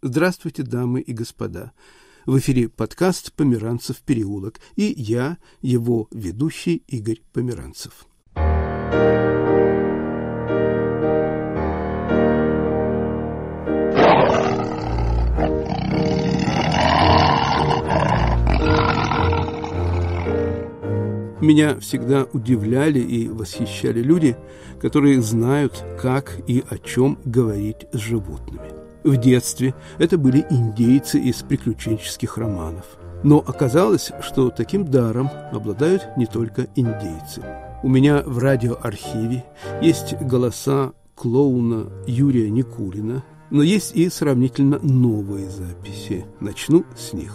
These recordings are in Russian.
Здравствуйте, дамы и господа. В эфире подкаст «Померанцев переулок» и я, его ведущий Игорь Померанцев. Меня всегда удивляли и восхищали люди, которые знают, как и о чем говорить с животными. В детстве это были индейцы из приключенческих романов. Но оказалось, что таким даром обладают не только индейцы. У меня в радиоархиве есть голоса клоуна Юрия Никулина, но есть и сравнительно новые записи. Начну с них.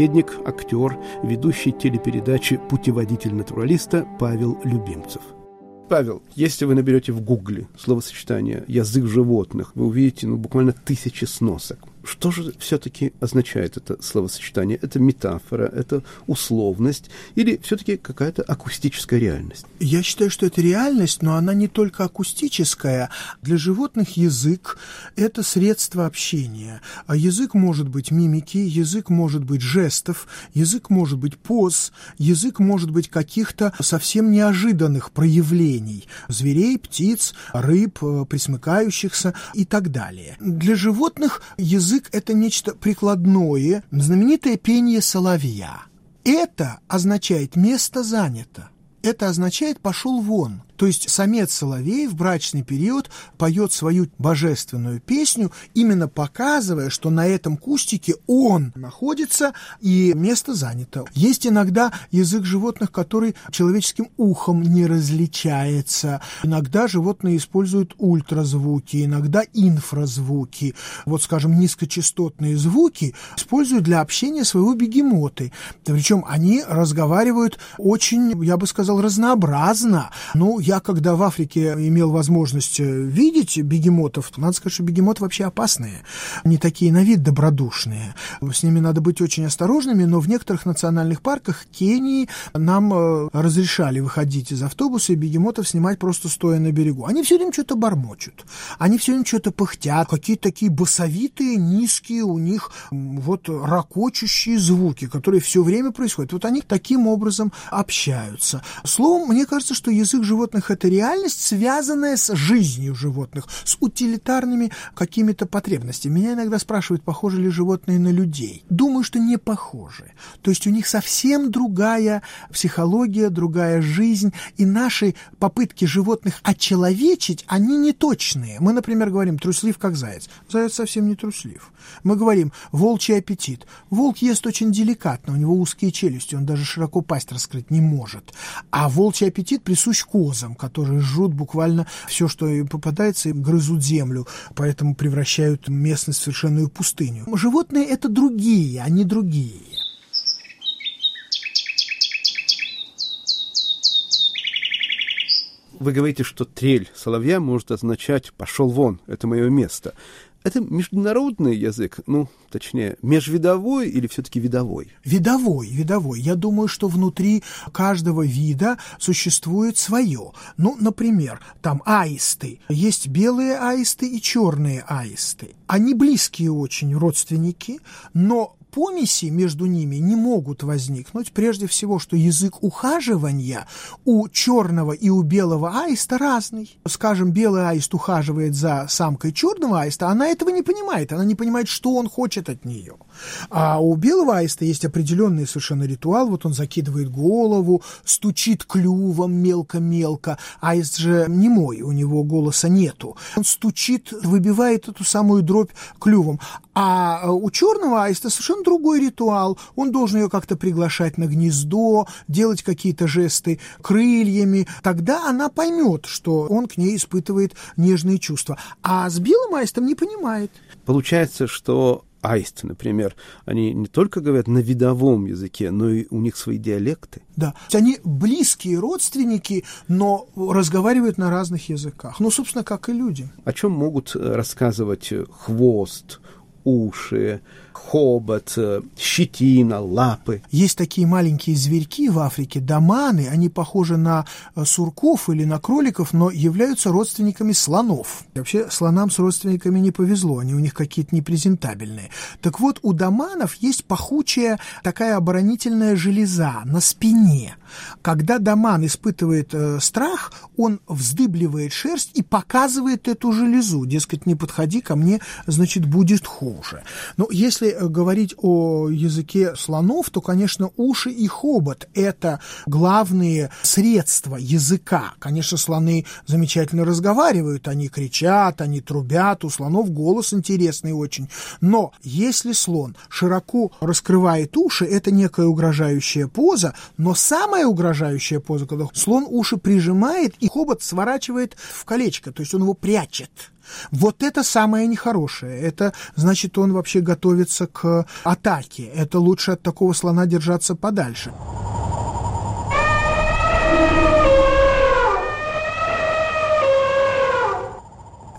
Собеседник, актер, ведущий телепередачи «Путеводитель натуралиста» Павел Любимцев. Павел, если вы наберете в гугле словосочетание «язык животных», вы увидите ну, буквально тысячи сносок. Что же все-таки означает это словосочетание? Это метафора, это условность или все-таки какая-то акустическая реальность? Я считаю, что это реальность, но она не только акустическая. Для животных язык – это средство общения. А язык может быть мимики, язык может быть жестов, язык может быть поз, язык может быть каких-то совсем неожиданных проявлений – зверей, птиц, рыб, э, присмыкающихся и так далее. Для животных язык язык – это нечто прикладное, знаменитое пение соловья. Это означает «место занято». Это означает «пошел вон». То есть самец соловей в брачный период поет свою божественную песню, именно показывая, что на этом кустике он находится и место занято. Есть иногда язык животных, который человеческим ухом не различается. Иногда животные используют ультразвуки, иногда инфразвуки. Вот, скажем, низкочастотные звуки используют для общения своего бегемоты. Причем они разговаривают очень, я бы сказал, разнообразно. Ну, я, когда в Африке имел возможность э, видеть бегемотов, надо сказать, что бегемоты вообще опасные, не такие на вид добродушные. С ними надо быть очень осторожными, но в некоторых национальных парках Кении нам э, разрешали выходить из автобуса и бегемотов снимать просто стоя на берегу. Они все время что-то бормочут, они все время что-то пыхтят, какие-то такие басовитые, низкие у них вот ракочущие звуки, которые все время происходят. Вот они таким образом общаются. Словом, мне кажется, что язык животных животных – это реальность, связанная с жизнью животных, с утилитарными какими-то потребностями. Меня иногда спрашивают, похожи ли животные на людей. Думаю, что не похожи. То есть у них совсем другая психология, другая жизнь, и наши попытки животных очеловечить, они не точные. Мы, например, говорим «труслив, как заяц». Заяц совсем не труслив. Мы говорим «волчий аппетит». Волк ест очень деликатно, у него узкие челюсти, он даже широко пасть раскрыть не может. А волчий аппетит присущ козам животным, которые жрут буквально все, что им попадается, и грызут землю, поэтому превращают местность в совершенную пустыню. Животные — это другие, они другие. Вы говорите, что трель соловья может означать «пошел вон, это мое место». Это международный язык, ну, точнее, межвидовой или все-таки видовой? Видовой, видовой. Я думаю, что внутри каждого вида существует свое. Ну, например, там аисты. Есть белые аисты и черные аисты. Они близкие очень родственники, но помеси между ними не могут возникнуть, прежде всего, что язык ухаживания у черного и у белого аиста разный. Скажем, белый аист ухаживает за самкой черного аиста, она этого не понимает, она не понимает, что он хочет от нее. А у белого аиста есть определенный совершенно ритуал, вот он закидывает голову, стучит клювом мелко-мелко, аист же не мой, у него голоса нету. Он стучит, выбивает эту самую дробь клювом. А у черного аиста совершенно другой ритуал. Он должен ее как-то приглашать на гнездо, делать какие-то жесты крыльями. Тогда она поймет, что он к ней испытывает нежные чувства. А с белым аистом не понимает. Получается, что аисты, например, они не только говорят на видовом языке, но и у них свои диалекты. Да, они близкие родственники, но разговаривают на разных языках. Ну, собственно, как и люди. О чем могут рассказывать хвост, уши, хобот, щетина, лапы. Есть такие маленькие зверьки в Африке, доманы, они похожи на э, сурков или на кроликов, но являются родственниками слонов. вообще слонам с родственниками не повезло, они у них какие-то непрезентабельные. Так вот, у доманов есть пахучая такая оборонительная железа на спине. Когда доман испытывает э, страх, он вздыбливает шерсть и показывает эту железу. Дескать, не подходи ко мне, значит, будет хуже. Но если э, говорить о языке слонов, то, конечно, уши и хобот – это главные средства языка. Конечно, слоны замечательно разговаривают, они кричат, они трубят, у слонов голос интересный очень. Но если слон широко раскрывает уши, это некая угрожающая поза, но самая угрожающая поза, когда слон уши прижимает и хобот сворачивает в колечко, то есть он его прячет. Вот это самое нехорошее. Это значит, он вообще готовится к атаке. Это лучше от такого слона держаться подальше.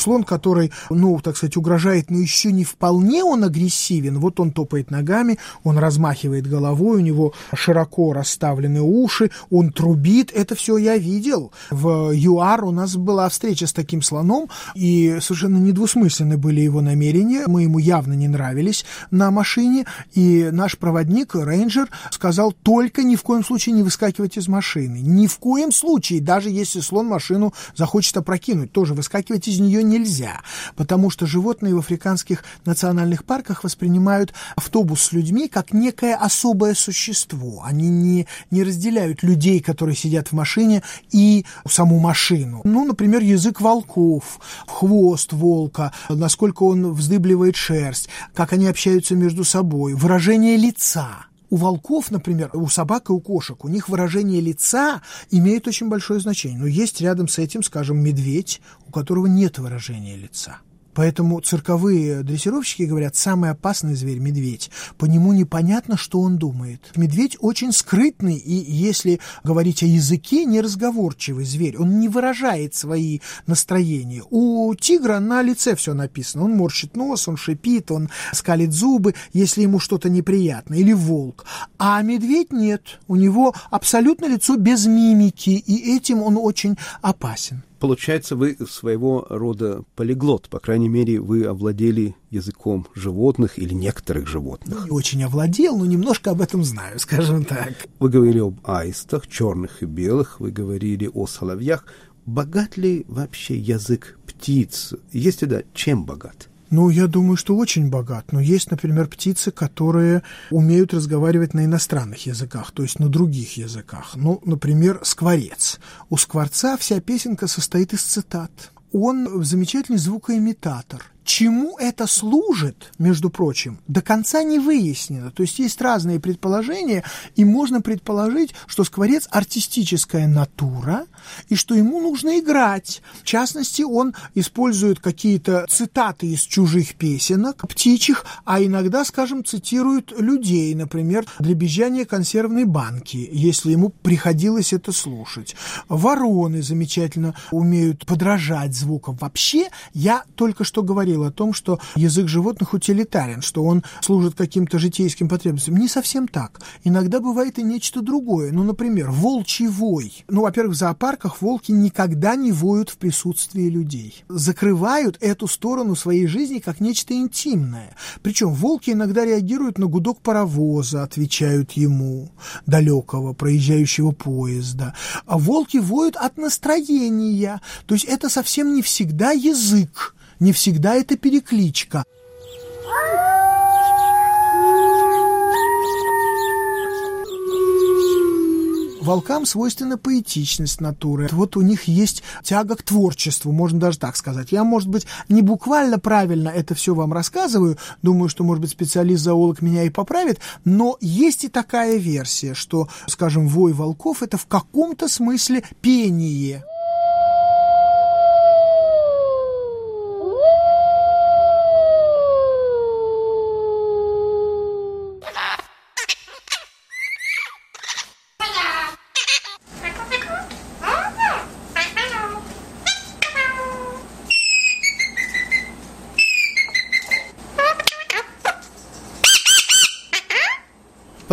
Слон, который, ну, так сказать, угрожает, но еще не вполне он агрессивен. Вот он топает ногами, он размахивает головой, у него широко расставлены уши, он трубит. Это все я видел. В ЮАР у нас была встреча с таким слоном, и совершенно недвусмысленны были его намерения. Мы ему явно не нравились на машине, и наш проводник, рейнджер, сказал, только ни в коем случае не выскакивать из машины. Ни в коем случае, даже если слон машину захочет опрокинуть, тоже выскакивать из нее нельзя, потому что животные в африканских национальных парках воспринимают автобус с людьми как некое особое существо. Они не, не разделяют людей, которые сидят в машине, и саму машину. Ну, например, язык волков, хвост волка, насколько он вздыбливает шерсть, как они общаются между собой, выражение лица. У волков, например, у собак и у кошек, у них выражение лица имеет очень большое значение. Но есть рядом с этим, скажем, медведь, у которого нет выражения лица. Поэтому цирковые дрессировщики говорят, самый опасный зверь – медведь. По нему непонятно, что он думает. Медведь очень скрытный, и если говорить о языке, неразговорчивый зверь. Он не выражает свои настроения. У тигра на лице все написано. Он морщит нос, он шипит, он скалит зубы, если ему что-то неприятно. Или волк. А медведь нет. У него абсолютно лицо без мимики, и этим он очень опасен. Получается, вы своего рода полиглот, по крайней мере, вы овладели языком животных или некоторых животных. Не очень овладел, но немножко об этом знаю, скажем так. Вы говорили об аистах, черных и белых, вы говорили о соловьях. Богат ли вообще язык птиц? Если да, чем богат? Ну, я думаю, что очень богат. Но есть, например, птицы, которые умеют разговаривать на иностранных языках, то есть на других языках. Ну, например, скворец. У скворца вся песенка состоит из цитат. Он замечательный звукоимитатор. Чему это служит, между прочим, до конца не выяснено. То есть есть разные предположения, и можно предположить, что скворец артистическая натура, и что ему нужно играть. В частности, он использует какие-то цитаты из чужих песенок, птичьих, а иногда, скажем, цитирует людей, например, дребезжание консервной банки, если ему приходилось это слушать. Вороны замечательно умеют подражать звукам. Вообще, я только что говорил, о том, что язык животных утилитарен, что он служит каким-то житейским потребностям. Не совсем так. Иногда бывает и нечто другое. Ну, например, волчий вой. Ну, во-первых, в зоопарках волки никогда не воют в присутствии людей. Закрывают эту сторону своей жизни как нечто интимное. Причем волки иногда реагируют на гудок паровоза, отвечают ему, далекого проезжающего поезда. А волки воют от настроения. То есть это совсем не всегда язык не всегда это перекличка. Волкам свойственна поэтичность натуры. Вот у них есть тяга к творчеству, можно даже так сказать. Я, может быть, не буквально правильно это все вам рассказываю, думаю, что, может быть, специалист-зоолог меня и поправит, но есть и такая версия, что, скажем, вой волков – это в каком-то смысле пение.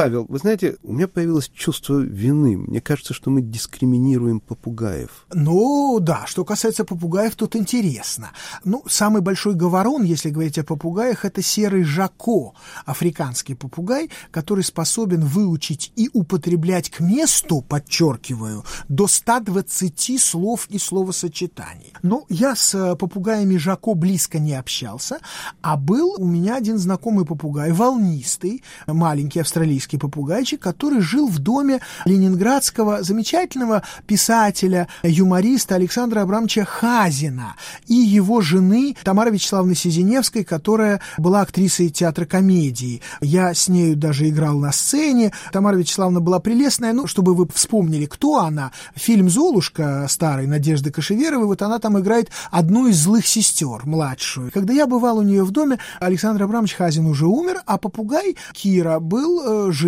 Павел, вы знаете, у меня появилось чувство вины. Мне кажется, что мы дискриминируем попугаев. Ну, да, что касается попугаев, тут интересно. Ну, самый большой говорон, если говорить о попугаях, это серый жако, африканский попугай, который способен выучить и употреблять к месту, подчеркиваю, до 120 слов и словосочетаний. Ну, я с э, попугаями жако близко не общался, а был у меня один знакомый попугай, волнистый, маленький австралийский английский попугайчик, который жил в доме ленинградского замечательного писателя, юмориста Александра Абрамовича Хазина и его жены Тамары Вячеславны Сизиневской, которая была актрисой театра комедии. Я с нею даже играл на сцене. Тамара Вячеславна была прелестная. Ну, чтобы вы вспомнили, кто она. Фильм «Золушка» старый Надежды Кашеверовой, вот она там играет одну из злых сестер, младшую. Когда я бывал у нее в доме, Александр Абрамович Хазин уже умер, а попугай Кира был э, жив,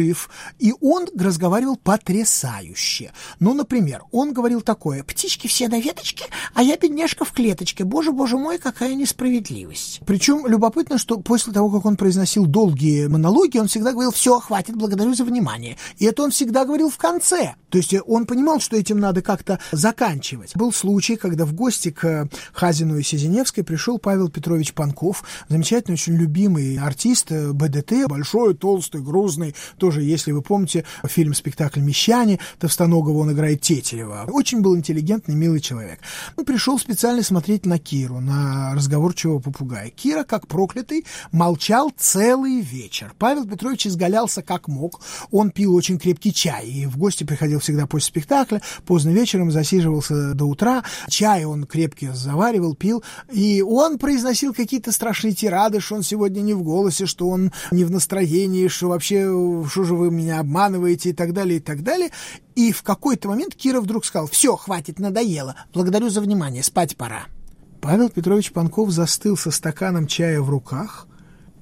и он разговаривал потрясающе. Ну, например, он говорил такое, «Птички все на веточке, а я бедняжка в клеточке. Боже, боже мой, какая несправедливость». Причем любопытно, что после того, как он произносил долгие монологи, он всегда говорил, «Все, хватит, благодарю за внимание». И это он всегда говорил в конце. То есть он понимал, что этим надо как-то заканчивать. Был случай, когда в гости к Хазину и Сизиневской пришел Павел Петрович Панков, замечательный, очень любимый артист БДТ, большой, толстый, грузный, тоже, если вы помните, фильм-спектакль «Мещане», Товстоногого он играет Тетерева. Очень был интеллигентный, милый человек. Он пришел специально смотреть на Киру, на разговорчивого попугая. Кира, как проклятый, молчал целый вечер. Павел Петрович изгалялся как мог. Он пил очень крепкий чай и в гости приходил всегда после спектакля. Поздно вечером засиживался до утра. Чай он крепкий заваривал, пил. И он произносил какие-то страшные тирады, что он сегодня не в голосе, что он не в настроении, что вообще что же вы меня обманываете и так далее, и так далее. И в какой-то момент Кира вдруг сказал, все, хватит, надоело, благодарю за внимание, спать пора. Павел Петрович Панков застыл со стаканом чая в руках,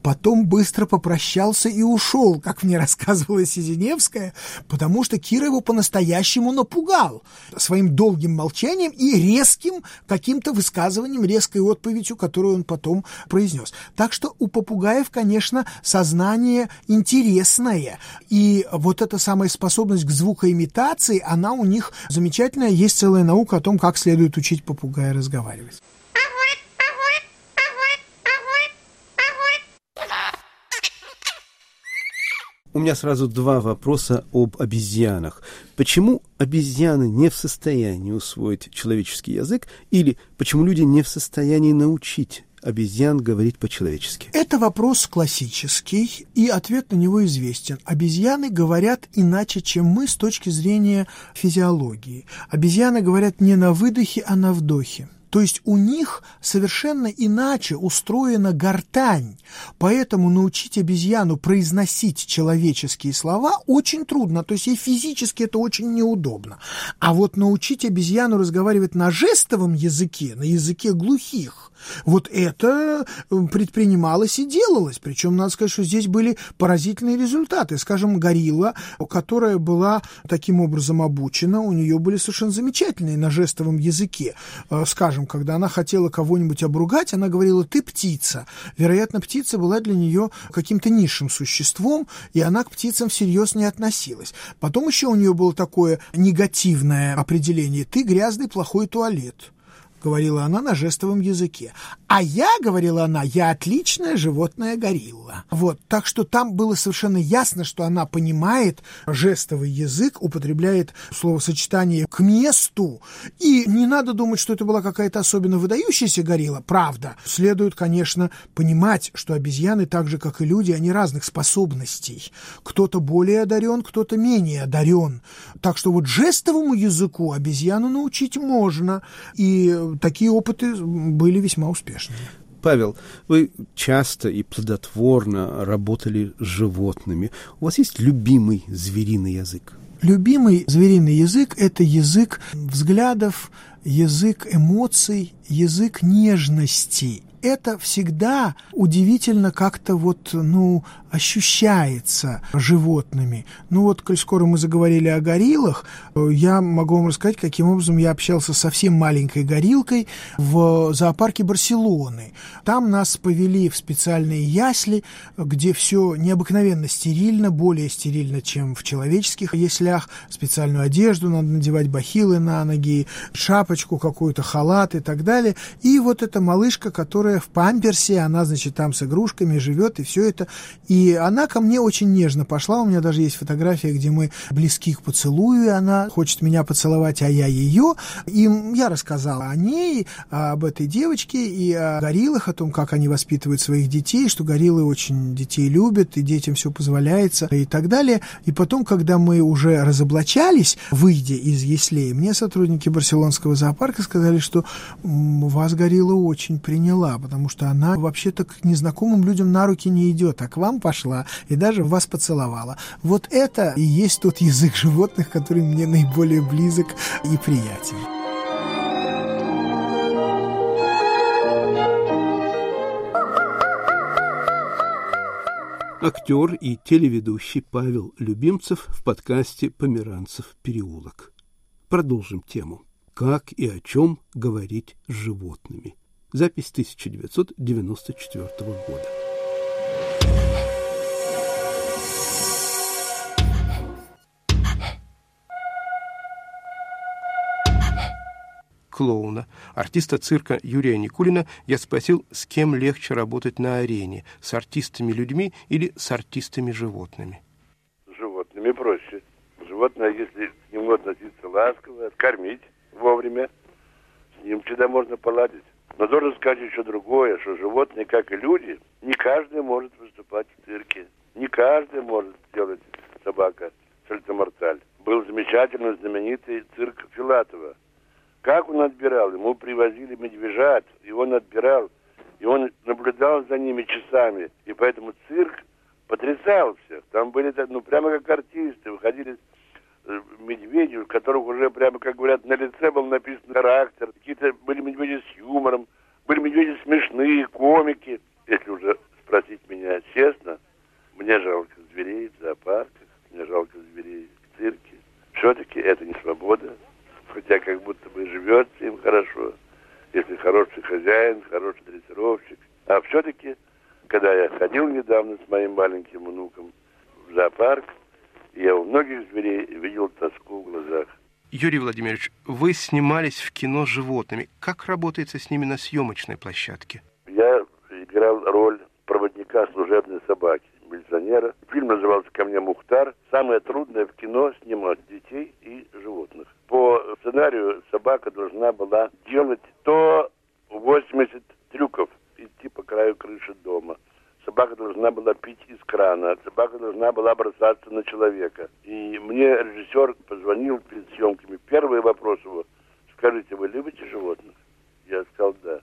Потом быстро попрощался и ушел, как мне рассказывала Сизиневская, потому что Кира его по-настоящему напугал своим долгим молчанием и резким каким-то высказыванием, резкой отповедью, которую он потом произнес. Так что у попугаев, конечно, сознание интересное. И вот эта самая способность к звукоимитации, она у них замечательная. Есть целая наука о том, как следует учить попугая разговаривать. У меня сразу два вопроса об обезьянах. Почему обезьяны не в состоянии усвоить человеческий язык или почему люди не в состоянии научить обезьян говорить по-человечески? Это вопрос классический, и ответ на него известен. Обезьяны говорят иначе, чем мы с точки зрения физиологии. Обезьяны говорят не на выдохе, а на вдохе. То есть у них совершенно иначе устроена гортань, поэтому научить обезьяну произносить человеческие слова очень трудно, то есть ей физически это очень неудобно. А вот научить обезьяну разговаривать на жестовом языке, на языке глухих, вот это предпринималось и делалось. Причем, надо сказать, что здесь были поразительные результаты. Скажем, горилла, которая была таким образом обучена, у нее были совершенно замечательные на жестовом языке. Э, скажем, когда она хотела кого-нибудь обругать, она говорила «ты птица». Вероятно, птица была для нее каким-то низшим существом, и она к птицам всерьез не относилась. Потом еще у нее было такое негативное определение «ты грязный плохой туалет». — говорила она на жестовом языке. А я, — говорила она, — я отличная животная горилла. Вот, так что там было совершенно ясно, что она понимает жестовый язык, употребляет словосочетание «к месту». И не надо думать, что это была какая-то особенно выдающаяся горилла. Правда. Следует, конечно, понимать, что обезьяны, так же, как и люди, они разных способностей. Кто-то более одарен, кто-то менее одарен. Так что вот жестовому языку обезьяну научить можно. И такие опыты были весьма успешными. Павел, вы часто и плодотворно работали с животными. У вас есть любимый звериный язык? Любимый звериный язык – это язык взглядов, язык эмоций, язык нежности – это всегда удивительно как-то вот, ну, ощущается животными. Ну вот, коль скоро мы заговорили о гориллах, э, я могу вам рассказать, каким образом я общался с совсем маленькой горилкой в зоопарке Барселоны. Там нас повели в специальные ясли, где все необыкновенно стерильно, более стерильно, чем в человеческих яслях. Специальную одежду надо надевать, бахилы на ноги, шапочку какую-то, халат и так далее. И вот эта малышка, которая в памперсе, она, значит, там с игрушками живет, и все это. И она ко мне очень нежно пошла. У меня даже есть фотография, где мы близки к поцелую, и она хочет меня поцеловать, а я ее. И я рассказала о ней, об этой девочке и о гориллах, о том, как они воспитывают своих детей, что гориллы очень детей любят, и детям все позволяется, и так далее. И потом, когда мы уже разоблачались, выйдя из яслей, мне сотрудники Барселонского зоопарка сказали, что вас горилла очень приняла, потому что она вообще-то к незнакомым людям на руки не идет, а к вам пошла и даже вас поцеловала. Вот это и есть тот язык животных, который мне наиболее близок и приятен. Актер и телеведущий Павел Любимцев в подкасте «Померанцев переулок». Продолжим тему. Как и о чем говорить с животными. Запись 1994 года. клоуна, артиста цирка Юрия Никулина, я спросил, с кем легче работать на арене, с артистами-людьми или с артистами-животными. С животными проще. Животное, если к нему относиться ласково, кормить вовремя, с ним всегда можно поладить. Но должен сказать еще другое, что животные, как и люди, не каждый может выступать в цирке. Не каждый может сделать собака сальтоморталь. Был замечательный, знаменитый цирк Филатова – как он отбирал? Ему привозили медвежат, и он отбирал. И он наблюдал за ними часами. И поэтому цирк потрясал всех. Там были, ну, прямо как артисты. Выходили э, медведи, у которых уже прямо, как говорят, на лице был написан характер. Какие-то были медведи с юмором. Были медведи смешные, комики. Если уже спросить меня честно, мне жалко зверей в зоопарках, мне жалко зверей в цирке. Все-таки это не свобода, хотя как будто бы живется им хорошо, если хороший хозяин, хороший дрессировщик. А все-таки, когда я ходил недавно с моим маленьким внуком в зоопарк, я у многих зверей видел тоску в глазах. Юрий Владимирович, вы снимались в кино с животными. Как работается с ними на съемочной площадке? Я играл роль проводника служебной собаки милиционера. Фильм назывался «Ко мне Мухтар». Самое трудное в кино снимать детей и животных. По сценарию собака должна была делать 180 трюков, идти по краю крыши должна была пить из крана, собака должна была бросаться на человека. И мне режиссер позвонил перед съемками. Первый вопрос его, скажите, вы любите животных? Я сказал, да.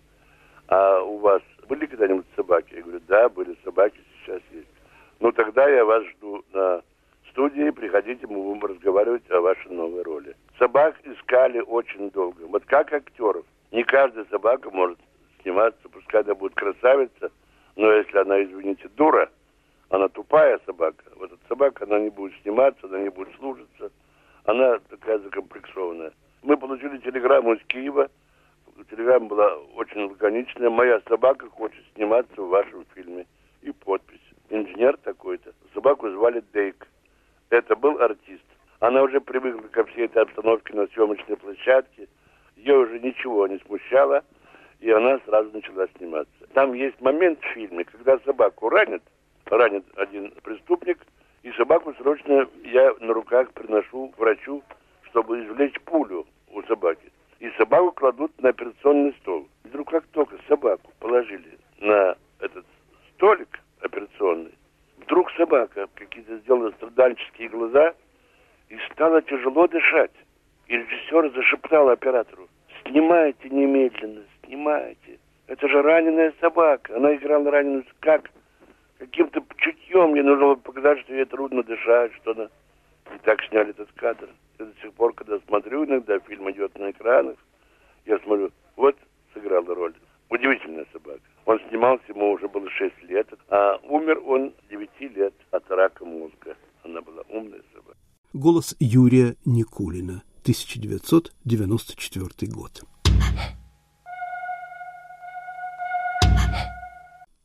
А у вас были когда-нибудь собаки? Я говорю, да, были собаки, сейчас есть. Ну, тогда я вас жду на студии. Приходите, мы будем разговаривать о вашей новой роли. Собак искали очень долго. Вот как актеров. Не каждая собака может сниматься, пускай она будет красавица, но если она, извините, дура, она тупая собака, вот эта собака, она не будет сниматься, она не будет служиться, она такая закомплексованная. Мы получили телеграмму из Киева, телеграмма была очень лаконичная, моя собака хочет сниматься в вашем фильме. И подпись инженер такой-то. Собаку звали Дейк. Это был артист. Она уже привыкла ко всей этой обстановке на съемочной площадке. Ее уже ничего не смущало, и она сразу начала сниматься. Там есть момент в фильме, когда собаку ранят, ранит один преступник, и собаку срочно я на руках приношу врачу, чтобы извлечь пулю у собаки. И собаку кладут на операционный стол. И вдруг как только собаку положили на этот столик, операционной. Вдруг собака какие-то сделала страдальческие глаза и стала тяжело дышать. И режиссер зашептал оператору, снимайте немедленно, снимайте. Это же раненая собака. Она играла раненую как? Каким-то чутьем мне нужно было показать, что ей трудно дышать, что она... И так сняли этот кадр. И до сих пор, когда смотрю иногда, фильм идет на экранах, я смотрю, вот сыграла роль. Удивительная собака. Он снимался, ему уже было 6 лет, а умер он 9 лет от рака мозга. Она была умная собака. Голос Юрия Никулина, 1994 год.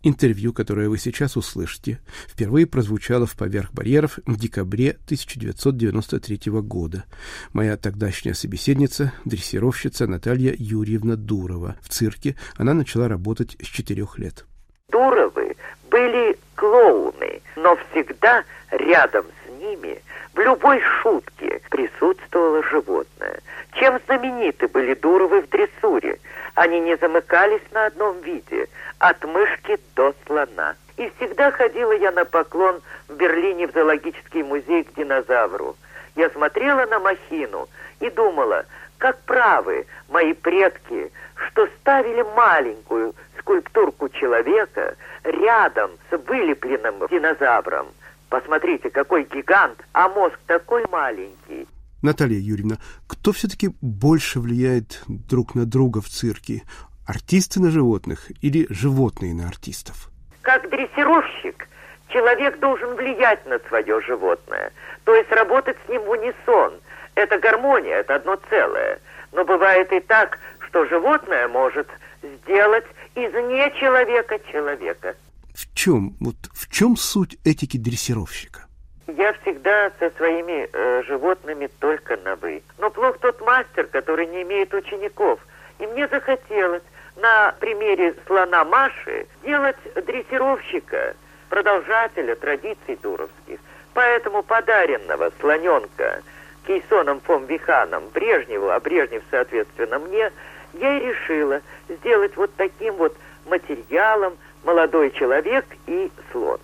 Интервью, которое вы сейчас услышите, впервые прозвучало в «Поверх барьеров» в декабре 1993 года. Моя тогдашняя собеседница, дрессировщица Наталья Юрьевна Дурова. В цирке она начала работать с четырех лет. Дуровы были клоуны, но всегда рядом с ними в любой шутке присутствовало животное. Чем знамениты были Дуровы в дрессуре? Они не замыкались на одном виде – от мышки до слона. И всегда ходила я на поклон в Берлине в зоологический музей к динозавру. Я смотрела на махину и думала, как правы мои предки, что ставили маленькую скульптурку человека рядом с вылепленным динозавром. Посмотрите, какой гигант, а мозг такой маленький. Наталья Юрьевна, кто все-таки больше влияет друг на друга в цирке? Артисты на животных или животные на артистов? Как дрессировщик, человек должен влиять на свое животное, то есть работать с ним в унисон. Это гармония, это одно целое. Но бывает и так, что животное может сделать из не человека человека. В чем, вот в чем суть этики дрессировщика? Я всегда со своими э, животными только на «вы». Но плох тот мастер, который не имеет учеников. И мне захотелось на примере слона Маши делать дрессировщика, продолжателя традиций туровских. Поэтому подаренного слоненка Кейсоном фон Виханом Брежневу, а Брежнев, соответственно, мне, я и решила сделать вот таким вот материалом молодой человек и слон.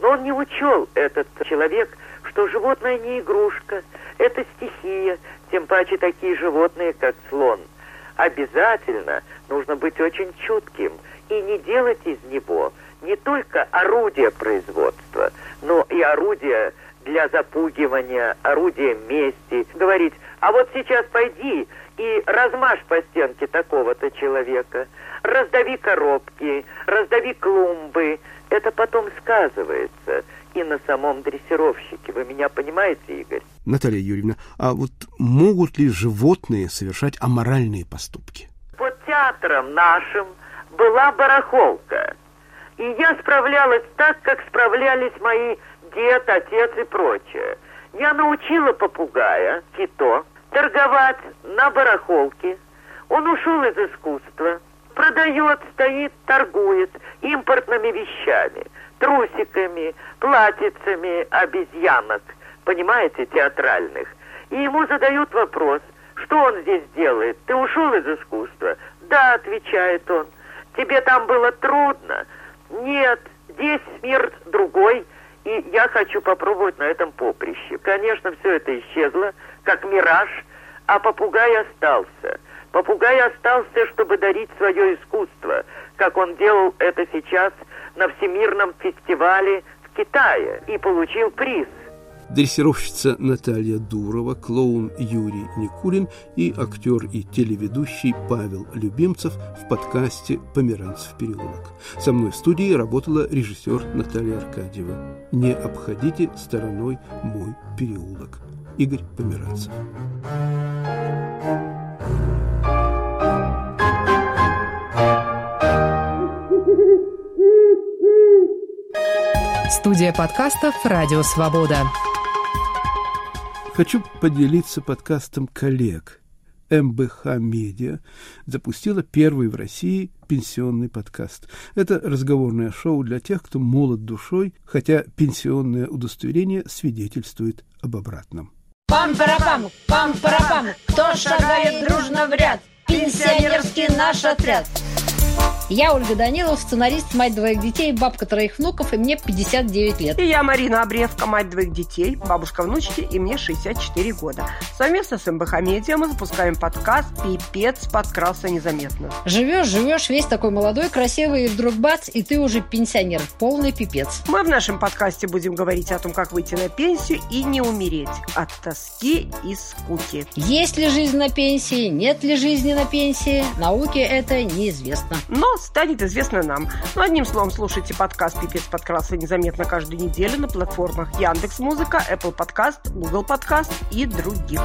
Но он не учел, этот человек, что животное не игрушка, это стихия, тем паче такие животные, как слон – обязательно нужно быть очень чутким и не делать из него не только орудие производства, но и орудие для запугивания, орудие мести. Говорить, а вот сейчас пойди и размажь по стенке такого-то человека, раздави коробки, раздави клумбы. Это потом сказывается и на самом дрессировщике. Вы меня понимаете, Игорь? Наталья Юрьевна, а вот могут ли животные совершать аморальные поступки? Под театром нашим была барахолка. И я справлялась так, как справлялись мои дед, отец и прочее. Я научила попугая, кито, торговать на барахолке. Он ушел из искусства, продает, стоит, торгует импортными вещами – трусиками, платьицами обезьянок, понимаете, театральных. И ему задают вопрос, что он здесь делает? Ты ушел из искусства? Да, отвечает он. Тебе там было трудно? Нет, здесь мир другой, и я хочу попробовать на этом поприще. Конечно, все это исчезло, как мираж, а попугай остался. Попугай остался, чтобы дарить свое искусство, как он делал это сейчас – на Всемирном фестивале в Китае и получил приз. Дрессировщица Наталья Дурова, клоун Юрий Никулин и актер и телеведущий Павел Любимцев в подкасте «Померанцев переулок». Со мной в студии работала режиссер Наталья Аркадьева. Не обходите стороной мой переулок. Игорь Померанцев. Студия подкастов «Радио Свобода». Хочу поделиться подкастом коллег. МБХ Медиа запустила первый в России пенсионный подкаст. Это разговорное шоу для тех, кто молод душой, хотя пенсионное удостоверение свидетельствует об обратном. Пам-парапам, пам-парапам, кто шагает дружно в ряд? Пенсионерский наш отряд. Я Ольга Данилова, сценарист, мать двоих детей, бабка троих внуков, и мне 59 лет. И я Марина Обревка, мать двоих детей, бабушка внучки, и мне 64 года. Совместно с МБХ Медиа мы запускаем подкаст «Пипец подкрался незаметно». Живешь, живешь, весь такой молодой, красивый, и вдруг бац, и ты уже пенсионер, полный пипец. Мы в нашем подкасте будем говорить о том, как выйти на пенсию и не умереть от тоски и скуки. Есть ли жизнь на пенсии, нет ли жизни на пенсии, науке это неизвестно. Но станет известно нам. Ну, одним словом, слушайте подкаст «Пипец подкрался незаметно» каждую неделю на платформах Яндекс Музыка, Apple Podcast, Google Podcast и других.